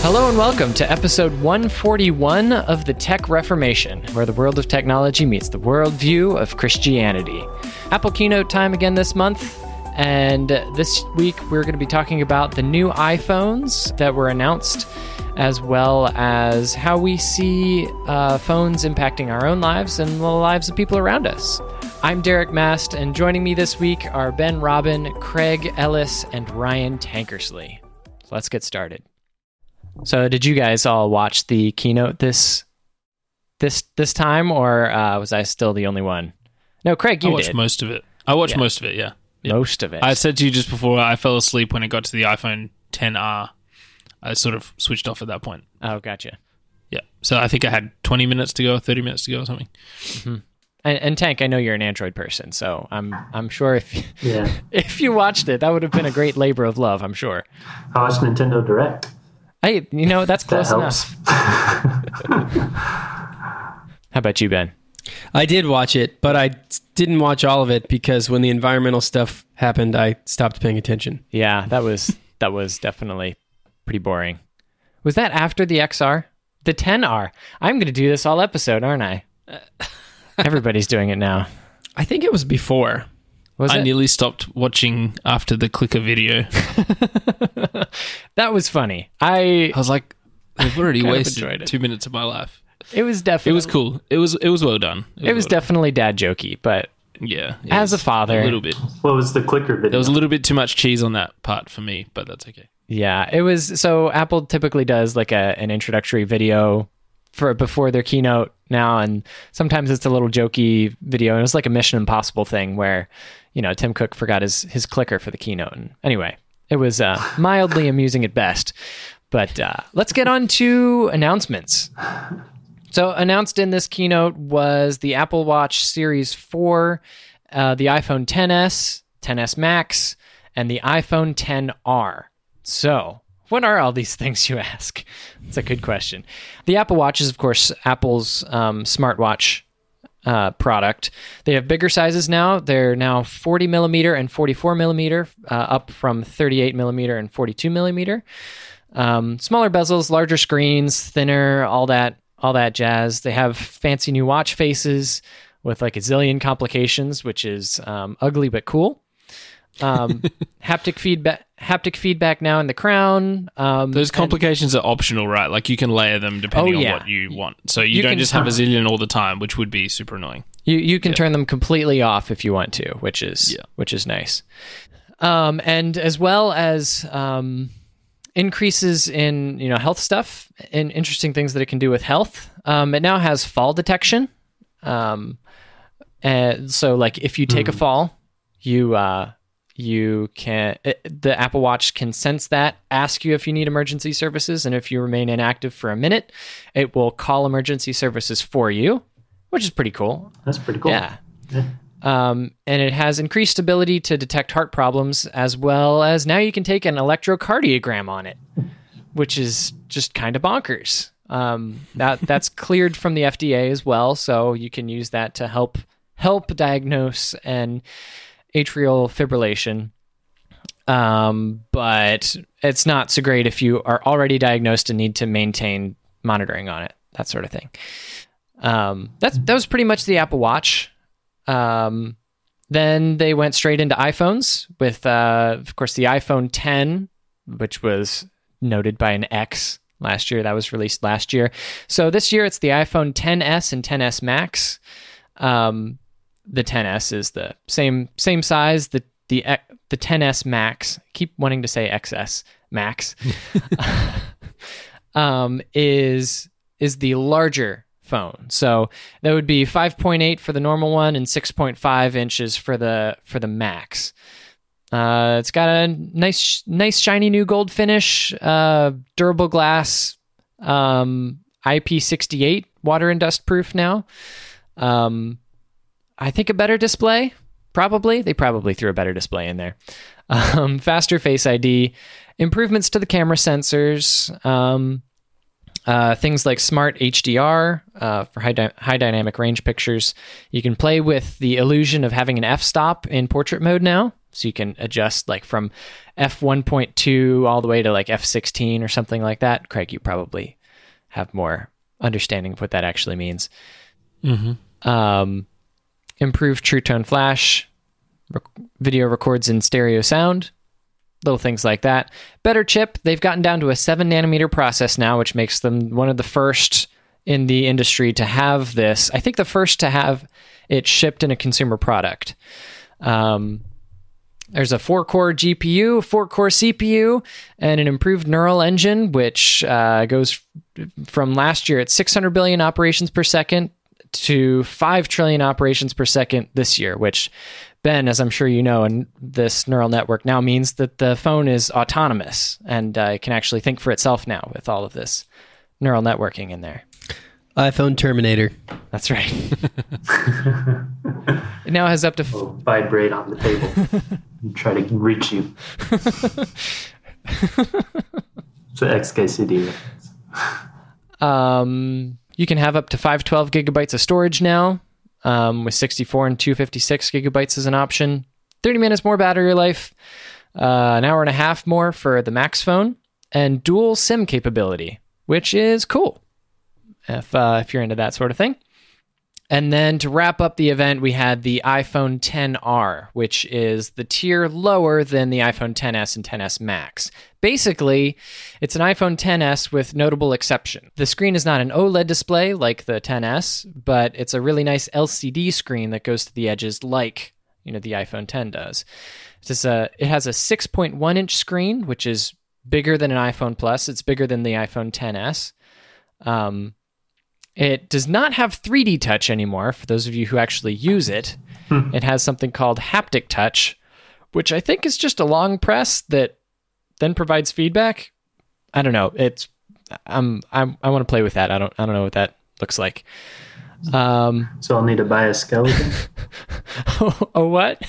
Hello and welcome to episode 141 of the Tech Reformation, where the world of technology meets the worldview of Christianity. Apple keynote time again this month, and this week we're going to be talking about the new iPhones that were announced, as well as how we see uh, phones impacting our own lives and the lives of people around us. I'm Derek Mast, and joining me this week are Ben Robin, Craig Ellis, and Ryan Tankersley. So let's get started. So, did you guys all watch the keynote this this this time, or uh, was I still the only one? No, Craig, you I watched did most of it. I watched Yeah. most of it. Yeah. Yeah. most of it. I said to you just before I fell asleep when it got to the iPhone 10R. I sort of switched off at that point. oh, gotcha. Yeah. So I think I had 20 minutes to go, 30 minutes to go, or something. And, and Tank, I know you're an Android person, so I'm I'm sure if Yeah, if you watched it, that would have been a great labor of love. I'm sure. I watched Nintendo Direct. Hey, you know that's close helps. enough. How about you, Ben? I did watch it, but I didn't watch all of it because when the environmental stuff happened, I stopped paying attention. Yeah, that was that was definitely pretty boring. Was that after the XR? The 10R. I'm going to do this all episode, aren't I? Everybody's doing it now. I think it was before. Was I it? nearly stopped watching after the clicker video. that was funny. I I was like, I've already wasted two minutes of my life. it was definitely It was cool. It was it was well done. It was well definitely dad jokey, but yeah. as a father- a little bit. What was the clicker video? There was a little bit too much cheese on that part for me, but that's okay. yeah, it was so Apple typically does like a an introductory video for before their keynote now and sometimes it's a little jokey video and it was like a Mission Impossible thing where, you know, Tim Cook forgot his his clicker for the keynote and anyway, it was uh, mildly amusing at best. But uh, let's get on to announcements. So, announced in this keynote was the Apple Watch Series 4, uh, the iPhone 10s, 10s Max, and the iPhone 10R. So, what are all these things, you ask? That's a good question. The Apple Watch is, of course, Apple's um, smartwatch uh, product. They have bigger sizes now. They're now 40 millimeter and 44 millimeter, uh, up from 38 millimeter and 42 millimeter. Um, smaller bezels, larger screens, thinner, all that, all that jazz. They have fancy new watch faces with like a zillion complications, which is um, ugly but cool. Um, haptic feedback, haptic feedback now in the crown. Um, Those and- complications are optional, right? Like you can layer them depending Oh, yeah. on what you want. So you, You don't just have a zillion all the time, which would be super annoying. You you can turn them completely off if you want to, which is Yeah. which is nice. Um, and as well as um, increases in you know health stuff and interesting things that it can do with health. Um, it now has fall detection. Um, and so like if you take a fall, you uh, you can it, the Apple Watch can sense that, ask you if you need emergency services, and if you remain inactive for a minute, it will call emergency services for you, which is pretty cool. That's pretty cool. Yeah. Yeah. Um, and it has increased ability to detect heart problems as well as now you can take an electrocardiogram on it, which is just kind of bonkers. Um, that that's cleared from the FDA as well, so you can use that to help help diagnose an atrial fibrillation. Um, but it's not so great if you are already diagnosed and need to maintain monitoring on it, that sort of thing. Um, that's that was pretty much the Apple Watch. Um, then they went straight into iPhones with, uh, of course, the iPhone 10, which was noted by an X last year. That was released last year. So this year it's the iPhone 10s and 10s Max. Um, the 10s is the same same size. The the the 10s Max. Keep wanting to say XS Max. um, is is the larger phone. So that would be 5.8 for the normal one and 6.5 inches for the for the Max. Uh, it's got a nice nice shiny new gold finish, uh, durable glass, um, IP68 water and dust proof now. Um, I think a better display. Probably they probably threw a better display in there. Um, faster Face ID, improvements to the camera sensors. Um, uh, things like smart HDR uh, for high, dy- high dynamic range pictures. You can play with the illusion of having an f stop in portrait mode now, So you can adjust like from f1.2 all the way to like f16 or something like that. Craig, you probably have more understanding of what that actually means. Mm-hmm. Um, improved True Tone Flash, rec- video records in stereo sound, little things like that. Better chip. They've gotten down to a seven nanometer process now, which makes them one of the first in the industry to have this. I think the first to have it shipped in a consumer product. Um, there's a four core GPU, four core CPU, and an improved neural engine, which uh, goes from last year at 600 billion operations per second to 5 trillion operations per second this year, which, Ben, as I'm sure you know, and this neural network now means that the phone is autonomous and uh, can actually think for itself now with all of this neural networking in there. iPhone Terminator. That's right. it now has up to. F- Will vibrate on the table and try to reach you. it's an XKCD. Um, you can have up to 512 gigabytes of storage now, um, with 64 and 256 gigabytes as an option. 30 minutes more battery life, uh, an hour and a half more for the Max phone, and dual SIM capability, which is cool if uh, if you're into that sort of thing. And then to wrap up the event, we had the iPhone 10R, which is the tier lower than the iPhone 10s and 10s Max. Basically, it's an iPhone 10s with notable exception. The screen is not an OLED display like the 10s, but it's a really nice LCD screen that goes to the edges like you know the iPhone 10 does. A, it has a 6.1 inch screen, which is bigger than an iPhone Plus. It's bigger than the iPhone 10s. Um, it does not have 3D touch anymore for those of you who actually use it. It has something called haptic touch, which I think is just a long press that then provides feedback. I don't know. It's I'm, I'm I want to play with that. I don't I don't know what that looks like. Um, So I'll need to buy a scale again. a what?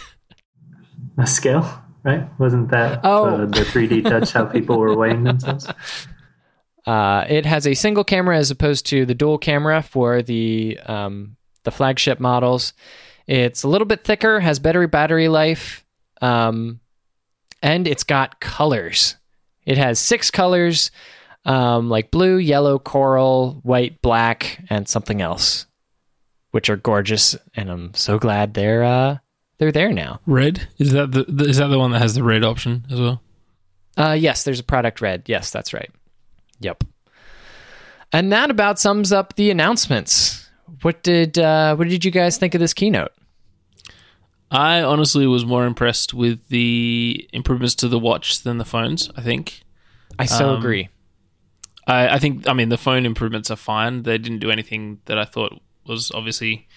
a scale, right? Wasn't that Oh. the, the 3D touch how people were weighing themselves? Uh, it has a single camera as opposed to the dual camera for the um, the flagship models. It's a little bit thicker, has better battery life, um, and it's got colors. It has six colors, um, like blue, yellow, coral, white, black, and something else, which are gorgeous. And I'm so glad they're uh, they're there now. Red is that the is that the one that has the red option as well? Uh, yes, there's a product red. Yes, that's right. Yep. And that about sums up the announcements. What did uh, what did you guys think of this keynote? I honestly was more impressed with the improvements to the watch than the phones. I think. I so Um, agree. I, I think. I mean, the phone improvements are fine. They didn't do anything that I thought was obviously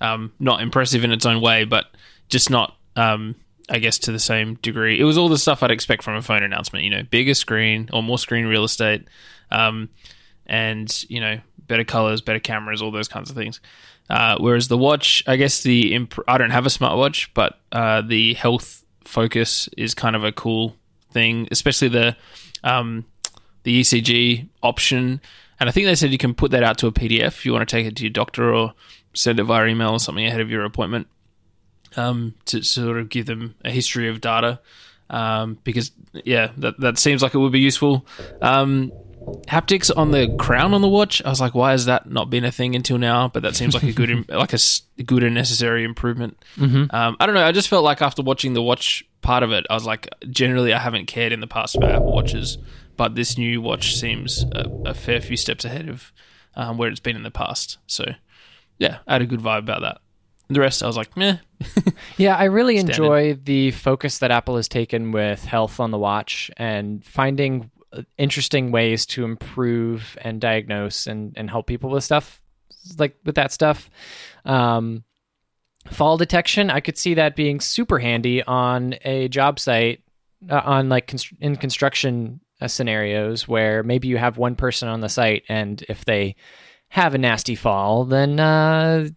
um, not impressive in its own way, but just not. Um, I guess to the same degree. It was all the stuff I'd expect from a phone announcement. You know, bigger screen or more screen real estate, um, and you know, better colors, better cameras, all those kinds of things. Uh, whereas the watch, I guess the imp- I don't have a smartwatch, but uh, the health focus is kind of a cool thing, especially the um, the ECG option. And I think they said you can put that out to a PDF if you want to take it to your doctor or send it via email or something ahead of your appointment um, to sort of give them a history of data. Um, because yeah, that that seems like it would be useful. Um, haptics on the crown on the watch, I was like, why has that not been a thing until now? But that seems like a good, like a good and necessary improvement. Um, I don't know. I just felt like after watching the watch part of it, I was like, generally, I haven't cared in the past about Apple watches, but this new watch seems a, a fair few steps ahead of um, where it's been in the past. So yeah, I had a good vibe about that. The rest, I was like, meh. Yeah, I really Standard. enjoy the focus that Apple has taken with health on the watch and finding uh, interesting ways to improve and diagnose and, and help people with stuff like with that stuff. Um, fall detection, I could see that being super handy on a job site, uh, on like constr- in construction uh, scenarios where maybe you have one person on the site and if they have a nasty fall, then uh,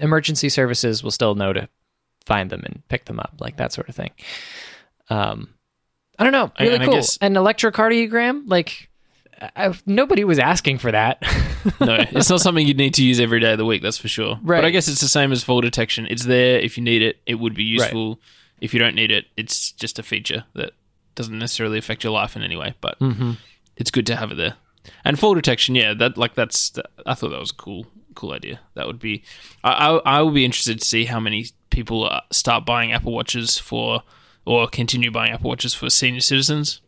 emergency services will still know to find them and pick them up, like that sort of thing. Um, I don't know, really and cool. guess- An electrocardiogram, like I, nobody was asking for that. no, it's not something you'd need to use every day of the week. That's for sure. Right. But I guess it's the same as fall detection. It's there if you need it. It would be useful if you don't need it, it's just a feature that doesn't necessarily affect your life in any way, but Mm-hmm. it's good to have it there. And fall detection, yeah, that like that's I thought that was a cool cool idea. That would be I I, I would be interested to see how many people uh, start buying Apple Watches for or continue buying Apple Watches for senior citizens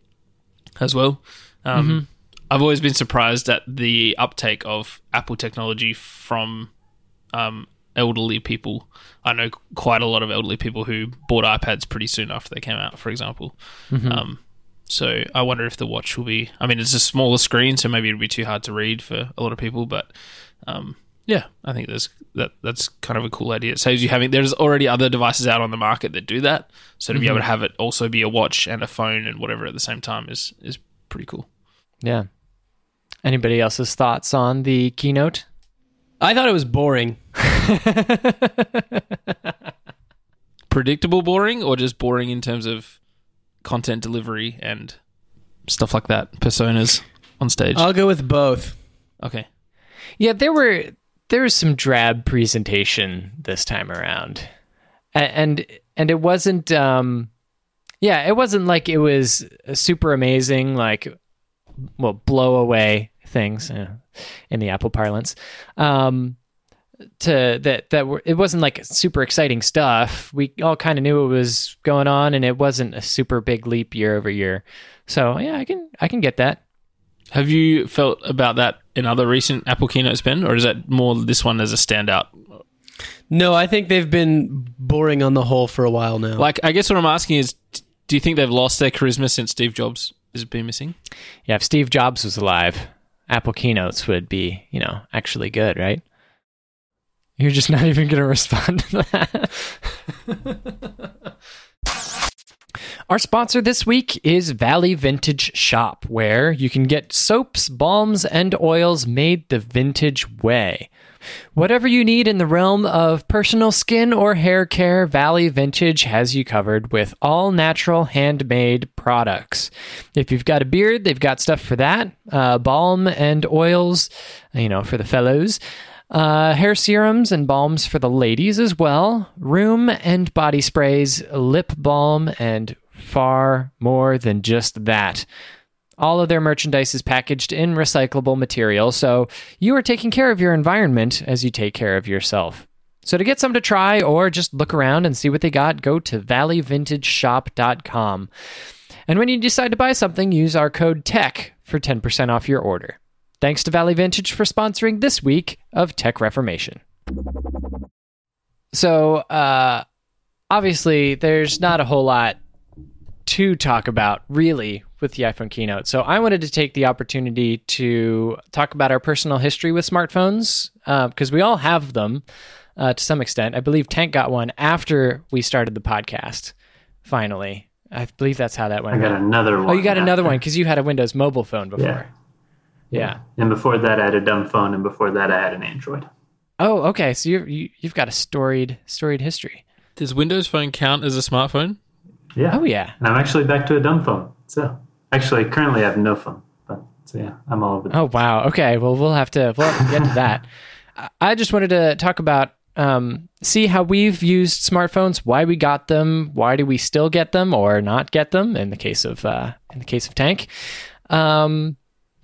as well. Um, I've always been surprised at the uptake of Apple technology from um, elderly people. I know quite a lot of elderly people who bought iPads pretty soon after they came out, for example. Um, so I wonder if the watch will be. I mean, it's a smaller screen, so maybe it'll be too hard to read for a lot of people. But um, yeah, I think there's that. That's kind of a cool idea. It saves you having. There's already other devices out on the market that do that. So to be able mm-hmm. to have it also be a watch and a phone and whatever at the same time is is pretty cool. Yeah. Anybody else's thoughts on the keynote? I thought it was boring. Predictable, boring, or just boring in terms of content delivery and stuff like that. Personas on stage. I'll go with both. okay. Yeah, there were there was some drab presentation this time around, and and it wasn't. um Yeah, it wasn't like it was super amazing, like well, blow away things uh, in the Apple parlance. Um, to that that were, it wasn't like super exciting stuff. We all kind of knew what was going on, and it wasn't a super big leap year over year. So yeah, I can I can get that. Have you felt about that in other recent Apple keynotes, Ben, or is that more this one as a standout? No, I think they've been boring on the whole for a while now. Like, I guess what I'm asking is, do you think they've lost their charisma since Steve Jobs has been missing? Yeah, if Steve Jobs was alive, Apple keynotes would be, you know, actually good, right? You're just not even going to respond to that. Our sponsor this week is Valley Vintage Shop, where you can get soaps, balms, and oils made the vintage way. Whatever you need in the realm of personal skin or hair care, Valley Vintage has you covered with all natural handmade products. If you've got a beard, they've got stuff for that. Uh, balm and oils, you know, for the fellows. Uh, hair serums and balms for the ladies as well. Room and body sprays, lip balm, and far more than just that. All of their merchandise is packaged in recyclable material, so you are taking care of your environment as you take care of yourself. So to get some to try or just look around and see what they got, go to valleyvintageshop.com. And when you decide to buy something, use our code TECH for 10% off your order. Thanks to Valley Vintage for sponsoring this week of Tech Reformation. So, uh, obviously, there's not a whole lot to talk about really with the iPhone keynote. So, I wanted to take the opportunity to talk about our personal history with smartphones because we all have them uh, to some extent. I believe Tank got one after we started the podcast, finally. I believe that's how that went. I got another one. Oh, you got another one because you had a Windows mobile phone before. Yeah. Yeah. And before that, I had a dumb phone, and before that, I had an Android. Oh, okay. So you're, you you've got a storied storied history. Does Windows Phone count as a smartphone? Yeah. Oh yeah. And I'm actually back to a dumb phone. So actually, currently, I have no phone. But so yeah, I'm all over. Oh wow. Okay. Well, we'll have to we'll have to get to that. I- I just wanted to talk about um, see how we've used smartphones, why we got them, why do we still get them or not get them in the case of uh, in the case of Tank. Um,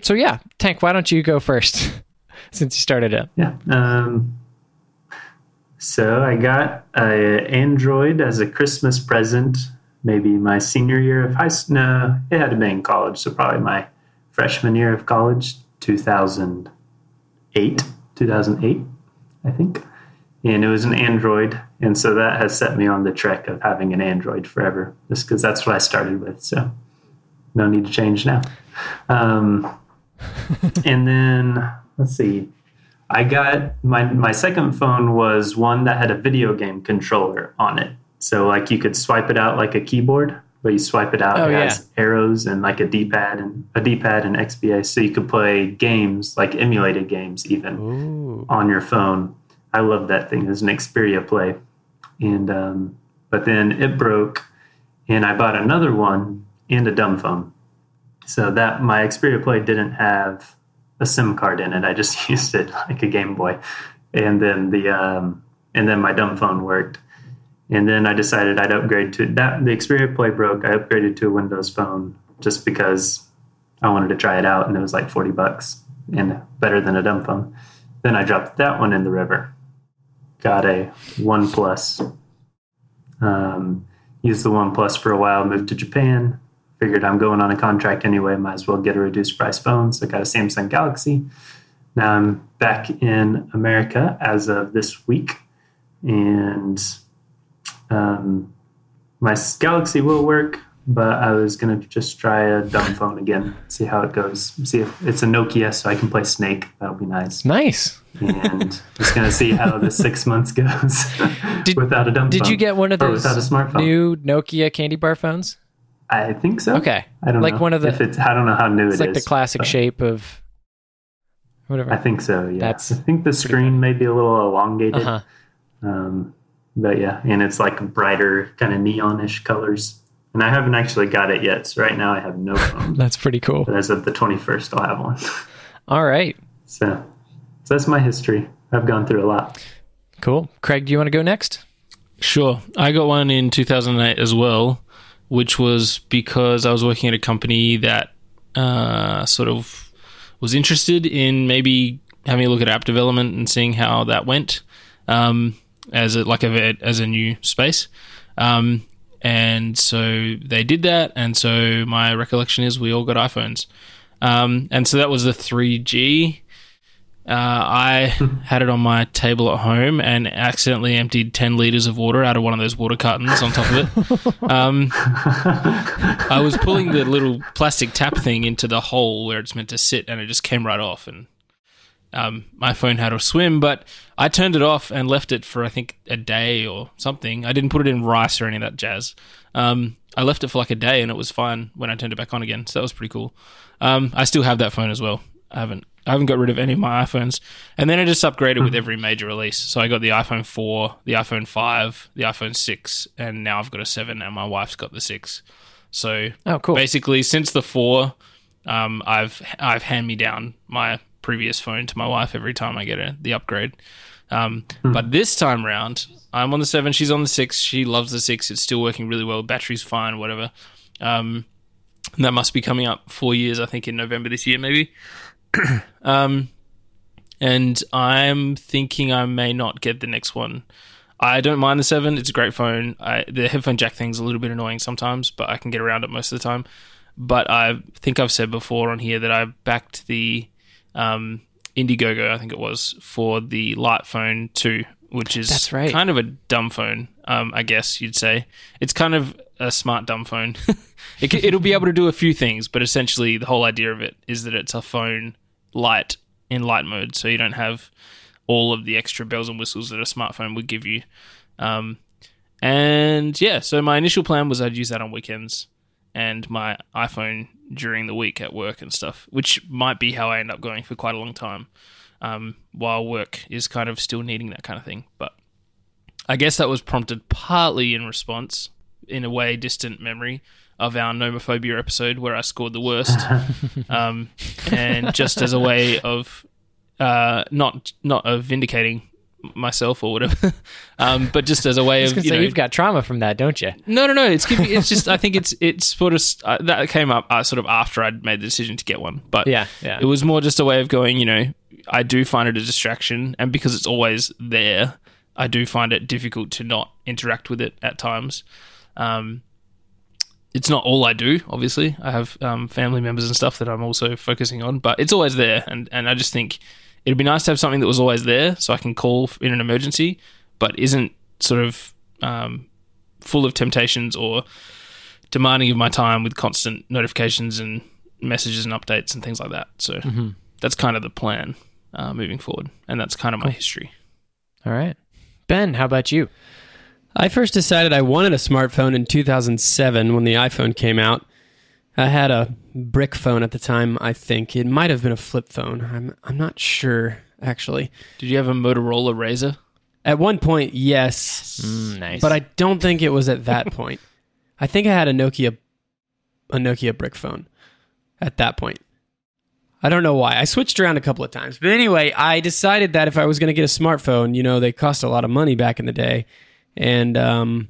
so yeah, Tank, why don't you go first since you started it? Yeah. Um, so I got a Android as a Christmas present, maybe my senior year of high school. No, it had to be in college, so probably my freshman year of college, 2008, 2008, I think. And it was an Android, and so that has set me on the trek of having an Android forever, just because that's what I started with. So no need to change now. Um, and then let's see. I got my my second phone was one that had a video game controller on it. So like you could swipe it out like a keyboard, but you swipe it out, Oh, it yeah. has arrows and like a D pad and a D pad and XBA, so you could play games like emulated games even Ooh. on your phone. I love that thing. It was an Xperia Play, and um, but then it broke, and I bought another one and a dumb phone. So that my Xperia Play didn't have a SIM card in it. I just used it like a Game Boy, and then the um, and then my dumb phone worked. And then I decided I'd upgrade to that. The Xperia Play broke. I upgraded to a Windows phone just because I wanted to try it out, and it was like forty bucks and better than a dumb phone. Then I dropped that one in the river. Got a OnePlus. Um, used the OnePlus for a while. Moved to Japan. Figured I'm going on a contract anyway. Might as well get a reduced price phone. So I got a Samsung Galaxy. Now I'm back in America as of this week, and um, my Galaxy will work, but I was gonna just try a dumb phone again, see how it goes. See if it's a Nokia, so I can play Snake. That'll be nice. Nice. And just gonna see how the six months goes Did- without a dumb Did phone. you get one of those without a smartphone? new Nokia candy bar phones? I think so. Okay. I don't Like know one of the- If it's, I don't know how new It's it like the classic but shape of whatever. I think so. Yeah. That's I think the screen may be a little elongated. Uh-huh. Um, but yeah, and it's like brighter, kind of neonish colors. And I haven't actually got it yet. So right now I have no phone. That's pretty cool. but as of the 21st, I'll have one. All right. so, so that's my history. I've gone through a lot. Cool. Craig, do you want to go next? Sure. I got one in 2008 as well, which was because I was working at a company that uh, sort of was interested in maybe having a look at app development and seeing how that went um, as a like a as a new space. Um, and so they did that, and so my recollection is we all got iPhones, um, and so that was the 3G. Uh, I had it on my table at home and accidentally emptied 10 liters of water out of one of those water cartons on top of it. Um, I was pulling the little plastic tap thing into the hole where it's meant to sit, and it just came right off. And um, my phone had to swim, but I turned it off and left it for I think a day or something. I didn't put it in rice or any of that jazz. Um, I left it for like a day, and it was fine when I turned it back on again. So that was pretty cool. Um, I still have that phone as well. I haven't I haven't got rid of any of my iPhones. And then I just upgraded with every major release. So I got the iPhone 4, the iPhone 5, the iPhone 6, and now I've got a 7 and my wife's got the 6. So Oh, cool. basically since the 4, um, I've I've hand me down my previous phone to my wife every time I get a, the upgrade. Um, But this time round, I'm on the 7, she's on the 6. She loves the 6. It's still working really well. Battery's fine, whatever. Um, that must be coming up 4 years I think in November this year maybe. Um, and I'm thinking I may not get the next one. I don't mind the seven; it's a great phone. I, the headphone jack thing's a little bit annoying sometimes, but I can get around it most of the time. But I think I've said before on here that I backed the um, Indiegogo, I think it was, for the Light Phone Two, which is That's right. kind of a dumb phone, um, I guess you'd say. It's kind of a smart dumb phone. it, it'll be able to do a few things, but essentially the whole idea of it is that it's a phone light in light mode, so you don't have all of the extra bells and whistles that a smartphone would give you. Um, and yeah, so my initial plan was I'd use that on weekends and my iPhone during the week at work and stuff, which might be how I end up going for quite a long time. Um, while work is kind of still needing that kind of thing, but I guess that was prompted partly in response, in a way, distant memory of our nomophobia episode where I scored the worst, um, and just as a way of uh, not not of vindicating myself or whatever, um, but just as a way of you know, you've got trauma from that, don't you? no, no, no. It's it's just I think it's it's sort of uh, that came up uh, sort of after I'd made the decision to get one, but Yeah, yeah. it was more just a way of going. You know, I do find it a distraction, and because it's always there, I do find it difficult to not interact with it at times. Um, it's not all I do. Obviously, I have um, family members and stuff that I'm also focusing on, but it's always there, and and I just think it'd be nice to have something that was always there, so I can call in an emergency, but isn't sort of um, full of temptations or demanding of my time with constant notifications and messages and updates and things like that. So that's kind of the plan uh, moving forward, and that's kind of my history. All right. Ben, how about you? I first decided I wanted a smartphone in 2007 when the iPhone came out. I had a brick phone at the time, I think. It might have been a flip phone. I'm I'm not sure actually. Did you have a Motorola Razr? At one point, yes, Mm, nice. but I don't think it was at that point. I think I had a Nokia a Nokia brick phone at that point. I don't know why. I switched around a couple of times. But anyway, I decided that if I was going to get a smartphone, you know, they cost a lot of money back in the day. And um,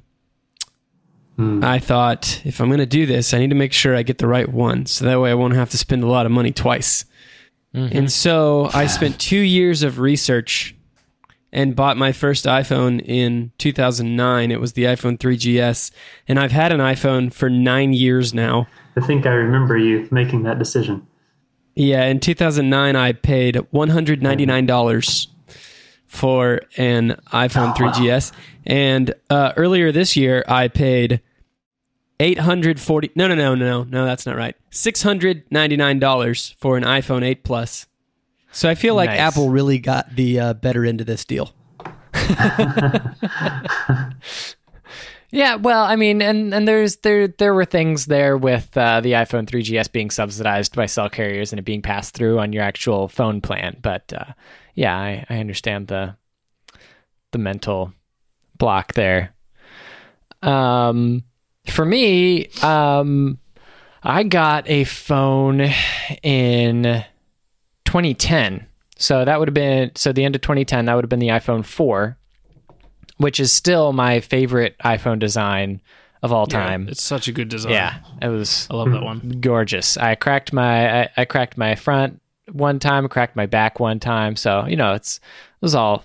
Hmm. I thought if I'm going to do this, I need to make sure I get the right one, so that way I won't have to spend a lot of money twice. And so I spent two years of research and bought my first iPhone in 2009. It was the iPhone 3GS, and I've had an iPhone for nine years now. I think I remember you making that decision. Yeah, in 2009, I paid $199 for an iPhone 3GS. And uh, earlier this year, I paid 840 No, no, no, no, no, that's not right. $699 for an iPhone 8 Plus. So I feel like Nice. Apple really got the uh, better end of this deal. Yeah, well, I mean, and and there's there there were things there with uh, the iPhone 3GS being subsidized by cell carriers and it being passed through on your actual phone plan. But uh, yeah, I, I understand the the mental block there. Um, for me, um, I got a phone in 2010. So that would have been so the end of 2010. That would have been the iPhone 4 which is still my favorite iPhone design of all time. It's such a good design. Yeah, it was I love that one. gorgeous. I cracked my I, I cracked my front one time, cracked my back one time. So you know, it's it was all.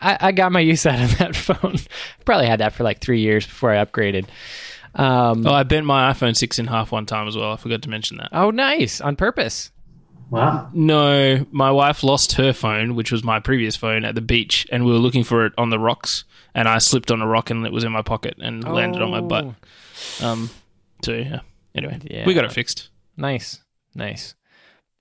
I, I got my use out of that phone. Probably had that for like three years before I upgraded. Um, Oh, I bent my iPhone 6 in half one time as well. I forgot to mention that. oh, nice on purpose. Wow. No, my wife lost her phone, which was my previous phone, at the beach, and we were looking for it on the rocks, and I slipped on a rock and it was in my pocket and landed on my butt. Um, so yeah. Anyway, Yeah. we got it fixed. Nice, nice.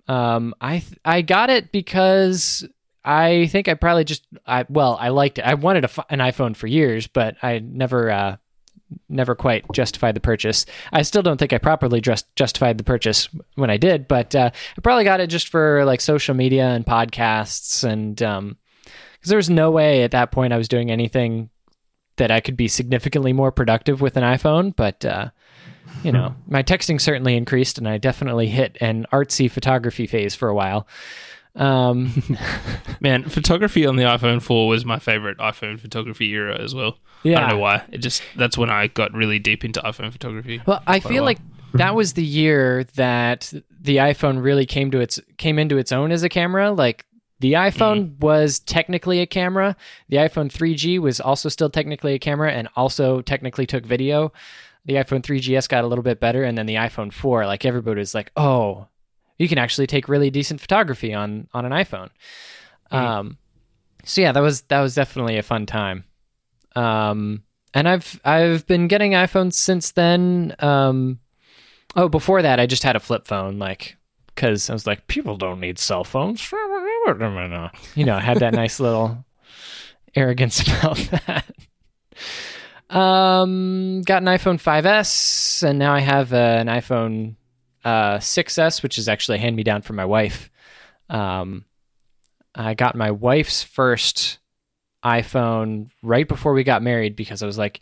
Um, I th- I got it because I think I probably just I well I liked it. I wanted a, an iPhone for years, but I never uh, never quite justified the purchase. I still don't think I properly just justified the purchase when I did, but uh, I probably got it just for like social media and podcasts and um, because there was no way at that point I was doing anything that I could be significantly more productive with an iPhone, but. Uh, you know, my texting certainly increased, and I definitely hit an artsy photography phase for a while. Um, Man, photography on the iPhone 4 was my favorite iPhone photography era as well. Yeah. I don't know why. It just that's when I got really deep into iPhone photography. well, I feel like that was the year that the iPhone really came to its came into its own as a camera. Like the iPhone was technically a camera. The iPhone 3G was also still technically a camera, and also technically took video. The iPhone 3GS got a little bit better, and then the iPhone 4, like everybody was like, "Oh, you can actually take really decent photography on on an iPhone." Um, so yeah, that was that was definitely a fun time. Um, and I've I've been getting iPhones since then. Um, oh, before that, I just had a flip phone, like because I was like, people don't need cell phones. You know, I had that nice little arrogance about that. Um, got an iPhone 5S, and now I have uh, an iPhone uh, 6S, which is actually a hand me down from my wife. Um, I got my wife's first iPhone right before we got married because I was like,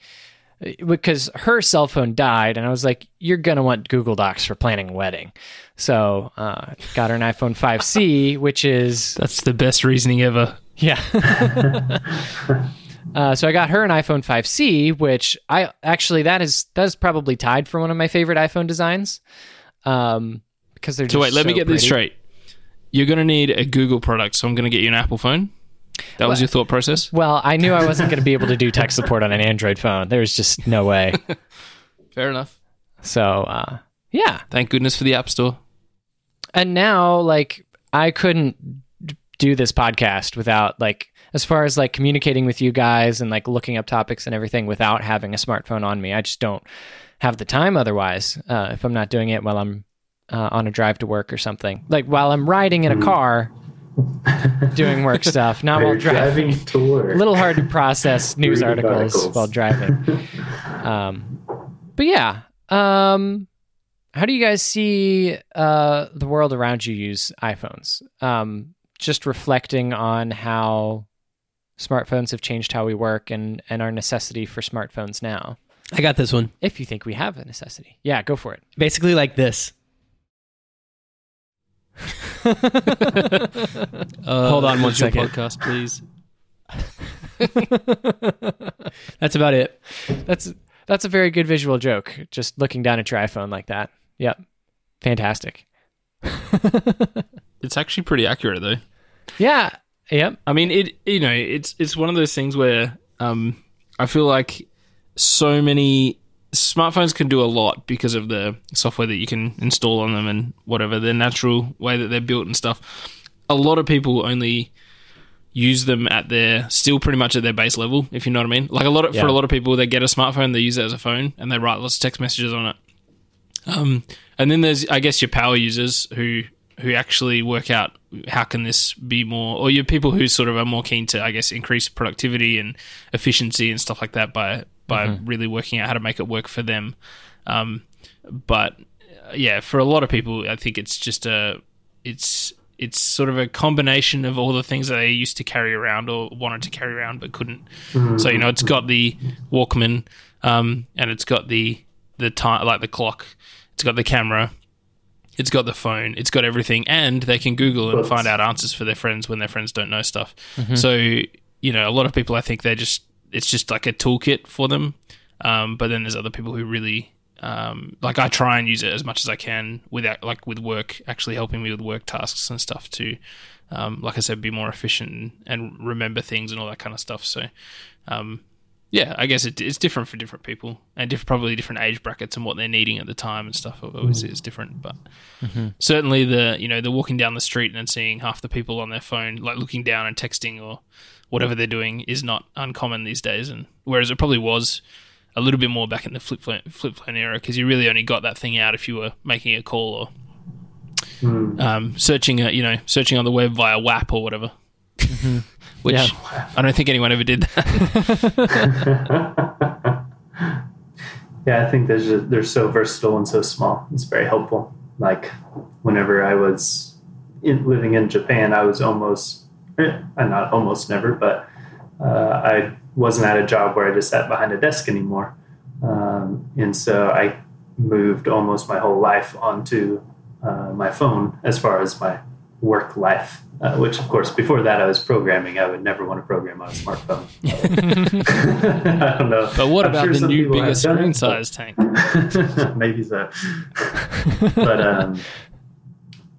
because her cell phone died, and I was like, you're gonna want Google Docs for planning a wedding. So, uh, got her an iPhone 5C, which is That's the best reasoning ever. yeah. uh, so I got her an iPhone 5C, which I actually that is that is probably tied for one of my favorite iPhone designs. Um, because they're So just wait, let me so get this straight. You're going to need a Google product, so I'm going to get you an Apple phone. That was your thought process? Well, I knew I wasn't going to be able to do tech support on an Android phone. There was just no way. Fair enough. So, uh, yeah. Thank goodness for the App Store. and now like i couldn't do this podcast without like as far as like communicating with you guys and like looking up topics and everything without having a smartphone on me i just don't have the time otherwise uh, if i'm not doing it while i'm uh, on a drive to work or something like while i'm riding in a car doing work stuff not While while driving driving to work. a little hard to process news articles, articles. while driving. um, but yeah, um, how do you guys see uh, the world around you use iPhones? Um, just reflecting on how smartphones have changed how we work and and our necessity for smartphones now. I got this one. If you think we have a necessity, yeah, go for it. Basically, like this. Uh, Hold on one second. Podcast, please. That's about it. That's that's a very good visual joke. Just looking down at your iPhone like that. Yep. Fantastic. It's actually pretty accurate though. Yeah. Yep. I mean, it you know, it's it's one of those things where um, I feel like so many smartphones can do a lot because of the software that you can install on them and whatever the natural way that they're built and stuff. A lot of people only use them at their still pretty much at their base level, if you know what I mean. Like a lot of, Yeah. for a lot of people, they get a smartphone, they use it as a phone, and they write lots of text messages on it. Um, and then there's, I guess, your power users who who actually work out how can this be more, or your people who sort of are more keen to, I guess, increase productivity and efficiency and stuff like that by by really working out how to make it work for them. Um, but uh, yeah, for a lot of people, I think it's just a it's it's sort of a combination of all the things that they used to carry around or wanted to carry around but couldn't. So you know, it's got the Walkman, um, and it's got the the time like the clock. It's got the camera. It's got the phone. It's got everything, and they can Google and find out answers for their friends when their friends don't know stuff. So you know, a lot of people, I think they're just it's just like a toolkit for them. Um, but then there's other people who really um, like I try and use it as much as I can without like with work actually helping me with work tasks and stuff to um, like I said be more efficient and, and remember things and all that kind of stuff so um, yeah I guess it, it's different for different people and diff- probably different age brackets and what they're needing at the time and stuff obviously it's different but certainly the you know the walking down the street and seeing half the people on their phone like looking down and texting or whatever they're doing is not uncommon these days and whereas it probably was a little bit more back in the flip phone, flip phone era because you really only got that thing out if you were making a call or Hmm. um, searching a, you know searching on the web via WAP or whatever. Which Yeah. I don't think anyone ever did that. Yeah, I think they're just, they're so versatile and so small. It's very helpful. Like whenever I was in, living in Japan, I was almost, eh, not almost never, but uh, I wasn't at a job where I just sat behind a desk anymore, um, and so I moved almost my whole life onto uh, my phone as far as my work life. Uh, which, of course, before that I was programming. I would never want to program on a smartphone. I don't know. But what I'm about sure the some new people bigger screen it, size tank? maybe so but um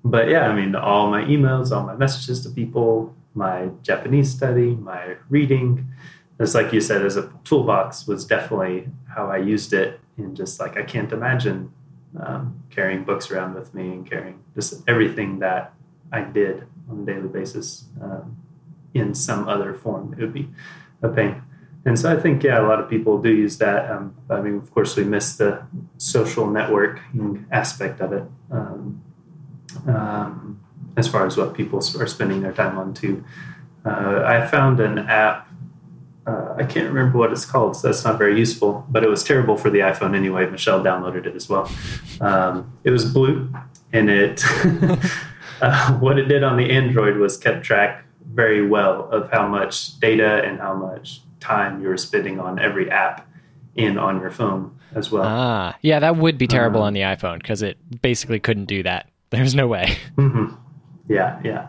but yeah i mean all my emails all my messages to people my japanese study my reading it's like you said as a toolbox was definitely how i used it and just like i can't imagine um, carrying books around with me and carrying just everything that i did on a daily basis um, in some other form it would be a pain and so I think, yeah, a lot of people do use that. Um, I mean, of course, we miss the social networking aspect of it um, um, as far as what people are spending their time on, too. Uh, I found an app, uh, I can't remember what it's called, so that's not very useful, but it was terrible for the iPhone anyway. Michelle downloaded it as well. Um, it was blue, and it, uh, what it did on the Android was kept track very well of how much data and how much time you were spending on every app and on your phone as well. Ah, yeah, that would be terrible Uh, on the iPhone because it basically couldn't do that. There's no way. hmm Yeah, yeah.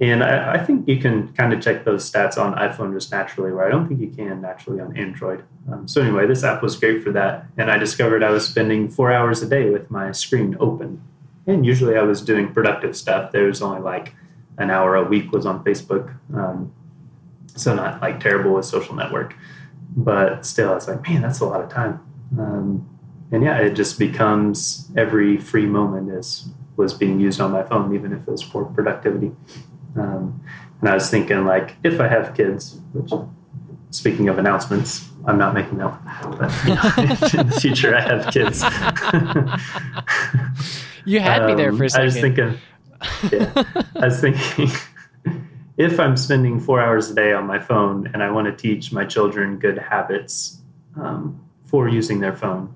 And I, I think you can kind of check those stats on iPhone just naturally, where I don't think you can naturally on Android. Um, so, anyway, this app was great for that. And I discovered I was spending four hours a day with my screen open. And usually I was doing productive stuff. There was only like an hour a week was on Facebook. Um, so, not like terrible with social network. But still, I was like, man, that's a lot of time. Um, and yeah, it just becomes every free moment is was being used on my phone, even if it was for productivity. Um, and I was thinking, like, if I have kids, which speaking of announcements, I'm not making that, but in the future I have kids. You had me there Um, for a second. I was thinking, yeah, I was thinking, if I'm spending four hours a day on my phone and I want to teach my children good habits um, for using their phone,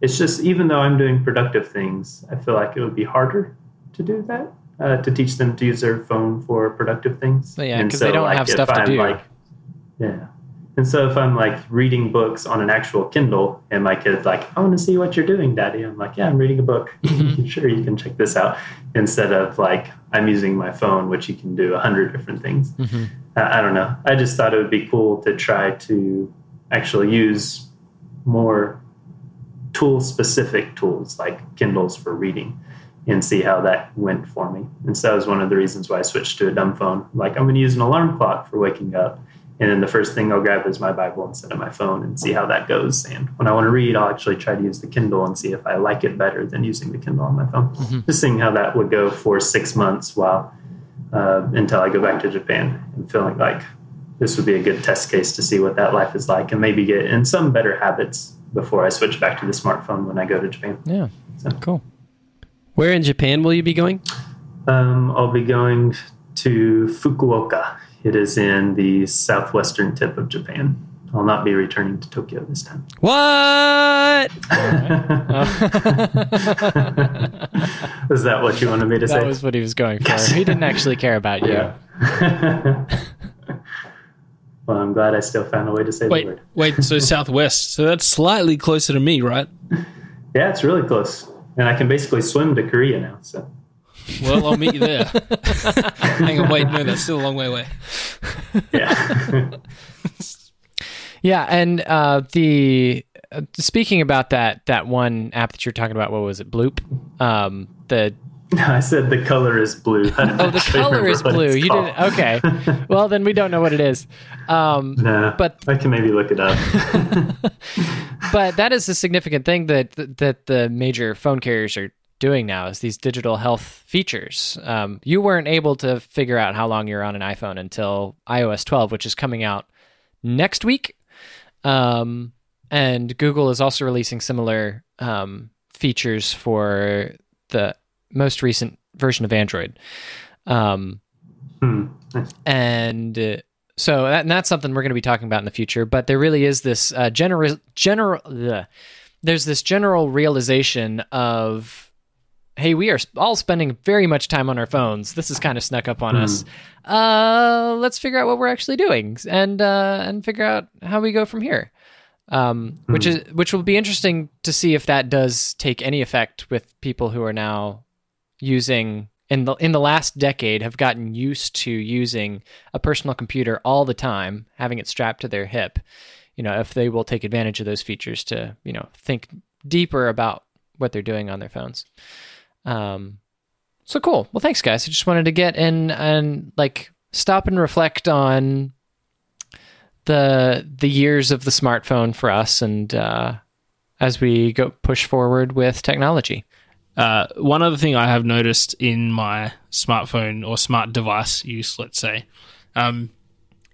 it's just even though I'm doing productive things, I feel like it would be harder to do that. Uh, to teach them to use their phone for productive things. Well, yeah, And 'cause they don't have stuff to I'm, do. Like, yeah. And so if I'm like reading books on an actual Kindle and my kid's like, I want to see what you're doing, daddy. I'm like, yeah, I'm reading a book. Mm-hmm. sure, you can check this out. Instead of like, I'm using my phone, which you can do a hundred different things. Mhm. I, I don't know. I just thought it would be cool to try to actually use more tool specific tools like Kindles for reading and see how that went for me. And so that was one of the reasons why I switched to a dumb phone. Like I'm going to use an alarm clock for waking up. And then the first thing I'll grab is my Bible instead of my phone and see how that goes. And when I want to read, I'll actually try to use the Kindle and see if I like it better than using the Kindle on my phone. Mm-hmm. Just seeing how that would go for six months while uh, until I go back to Japan and feeling like this would be a good test case to see what that life is like and maybe get in some better habits before I switch back to the smartphone when I go to Japan. Yeah. So. Cool. Where in Japan will you be going? Um, I'll be going to Fukuoka. It is in the southwestern tip of Japan. I'll not be returning to Tokyo this time. What? was that what you wanted me to that say? That was what he was going for. he didn't actually care about you. Yeah. well, I'm glad I still found a way to say wait, the word. wait, so southwest. So that's slightly closer to me, right? Yeah, it's really close. And I can basically swim to Korea now. So. Well, I'll meet you there. Hang on, wait, no, that's still a long way away. Yeah. yeah, and uh, the uh, speaking about that that one app that you're talking about, what was it, Bloop? Um, the I said the color is blue. oh, the color is blue. You called. didn't. Okay. well, then we don't know what it is. Um, no, but I can maybe look it up. but that is a significant thing that that the major phone carriers are doing now is these digital health features. Um, you weren't able to figure out how long you're on an iPhone until iOS 12, which is coming out next week. Um, and Google is also releasing similar um, features for the most recent version of Android. Um, hmm. And uh, so that, and that's something we're going to be talking about in the future. But there really is this uh, general general. Ugh, there's this general realization of hey, we are all spending very much time on our phones. This has kind of snuck up on mm. us. Uh, let's figure out what we're actually doing and uh, and figure out how we go from here. Um, mm. Which is which will be interesting to see if that does take any effect with people who are now using in the in the last decade have gotten used to using a personal computer all the time, having it strapped to their hip. You know, if they will take advantage of those features to you know think deeper about what they're doing on their phones. Um, so cool. Well, thanks, guys. I just wanted to get in and like stop and reflect on the the years of the smartphone for us, and uh, as we go push forward with technology. Uh, one other thing I have noticed in my smartphone or smart device use, let's say, um,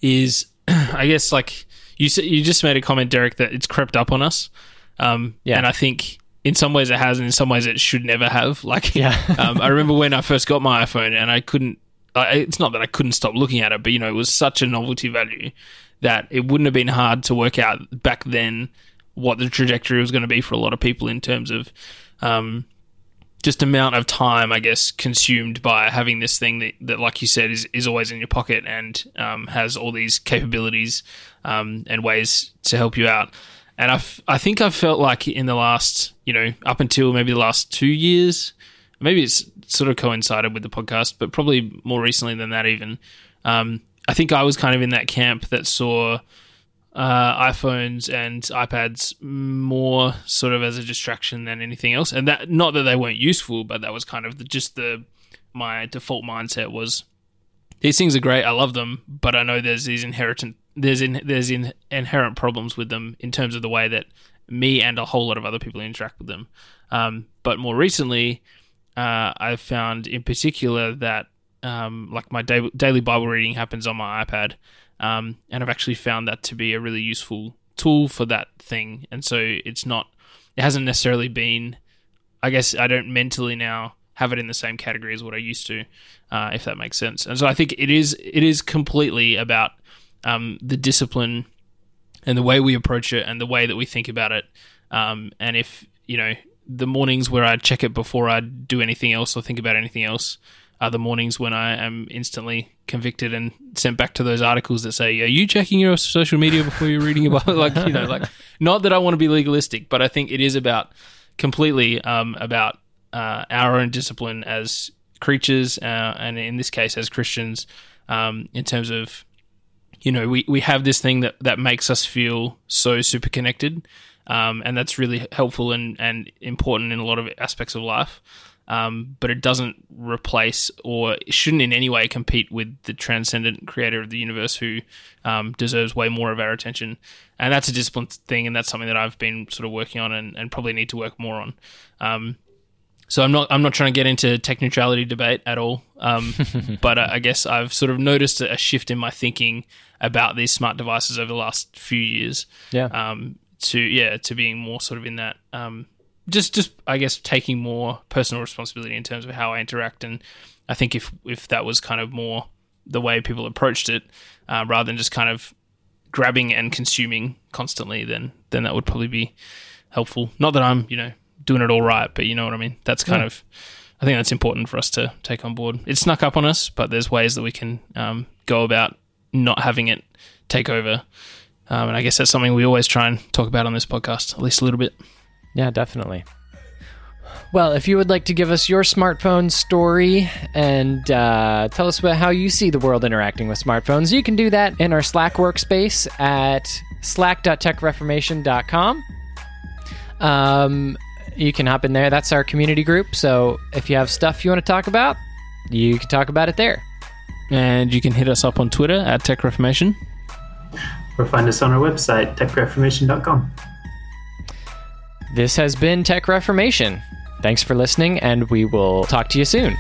is I guess like you you just made a comment, Derek, that it's crept up on us. Um, yeah. And I think in some ways it has, and in some ways it should never have. Like, yeah. um, I remember when I first got my iPhone, and I couldn't. Uh, it's not that I couldn't stop looking at it, but you know, it was such a novelty value that it wouldn't have been hard to work out back then what the trajectory was going to be for a lot of people in terms of um, just amount of time, I guess, consumed by having this thing that, that like you said, is, is always in your pocket and um, has all these capabilities um, and ways to help you out. And I, I think I've felt like in the last, you know, up until maybe the last two years, maybe it's sort of coincided with the podcast, but probably more recently than that, even. Um, I think I was kind of in that camp that saw uh, iPhones and iPads more sort of as a distraction than anything else. And that, not that they weren't useful, but that was kind of the, just the, my default mindset was these things are great. I love them, but I know there's these inherent there's in, there's in, inherent problems with them in terms of the way that me and a whole lot of other people interact with them. Um, but more recently, uh, I've found in particular that um, like my da- daily Bible reading happens on my iPad, um, and I've actually found that to be a really useful tool for that thing. And so it's not, it hasn't necessarily been. I guess I don't mentally now have it in the same category as what I used to, uh, if that makes sense. And so I think it is it is completely about um, the discipline and the way we approach it and the way that we think about it. Um, and if you know the mornings where I check it before I do anything else or think about anything else are the mornings when I am instantly convicted and sent back to those articles that say, "Are you checking your social media before you're reading about?" like you know, like not that I want to be legalistic, but I think it is about completely um, about uh, our own discipline as creatures, uh, and in this case as Christians, um, in terms of you know, we, we have this thing that, that makes us feel so super connected. Um, and that's really helpful and, and important in a lot of aspects of life. Um, but it doesn't replace or shouldn't in any way compete with the transcendent creator of the universe who um, deserves way more of our attention. And that's a discipline thing, and that's something that I've been sort of working on and, and probably need to work more on. Um, so I'm not I'm not trying to get into tech neutrality debate at all, um, but I, I guess I've sort of noticed a shift in my thinking about these smart devices over the last few years. Yeah. Um, to yeah, to being more sort of in that um, just just I guess taking more personal responsibility in terms of how I interact, and I think if if that was kind of more the way people approached it, uh, rather than just kind of grabbing and consuming constantly, then then that would probably be helpful. Not that I'm you know doing it all right, but you know what I mean. That's kind Yeah. of I think that's important for us to take on board. It snuck up on us, but there's ways that we can um, go about not having it take over. Um, and I guess that's something we always try and talk about on this podcast, at least a little bit. Yeah, definitely. Well, if you would like to give us your smartphone story and uh, tell us about how you see the world interacting with smartphones, you can do that in our Slack workspace at slack.techreformation.com. Um, you can hop in there. That's our community group. So if you have stuff you want to talk about, you can talk about it there. And you can hit us up on Twitter at Tech Reformation. Or find us on our website, techreformation.com. This has been Tech Reformation. Thanks for listening, and we will talk to you soon.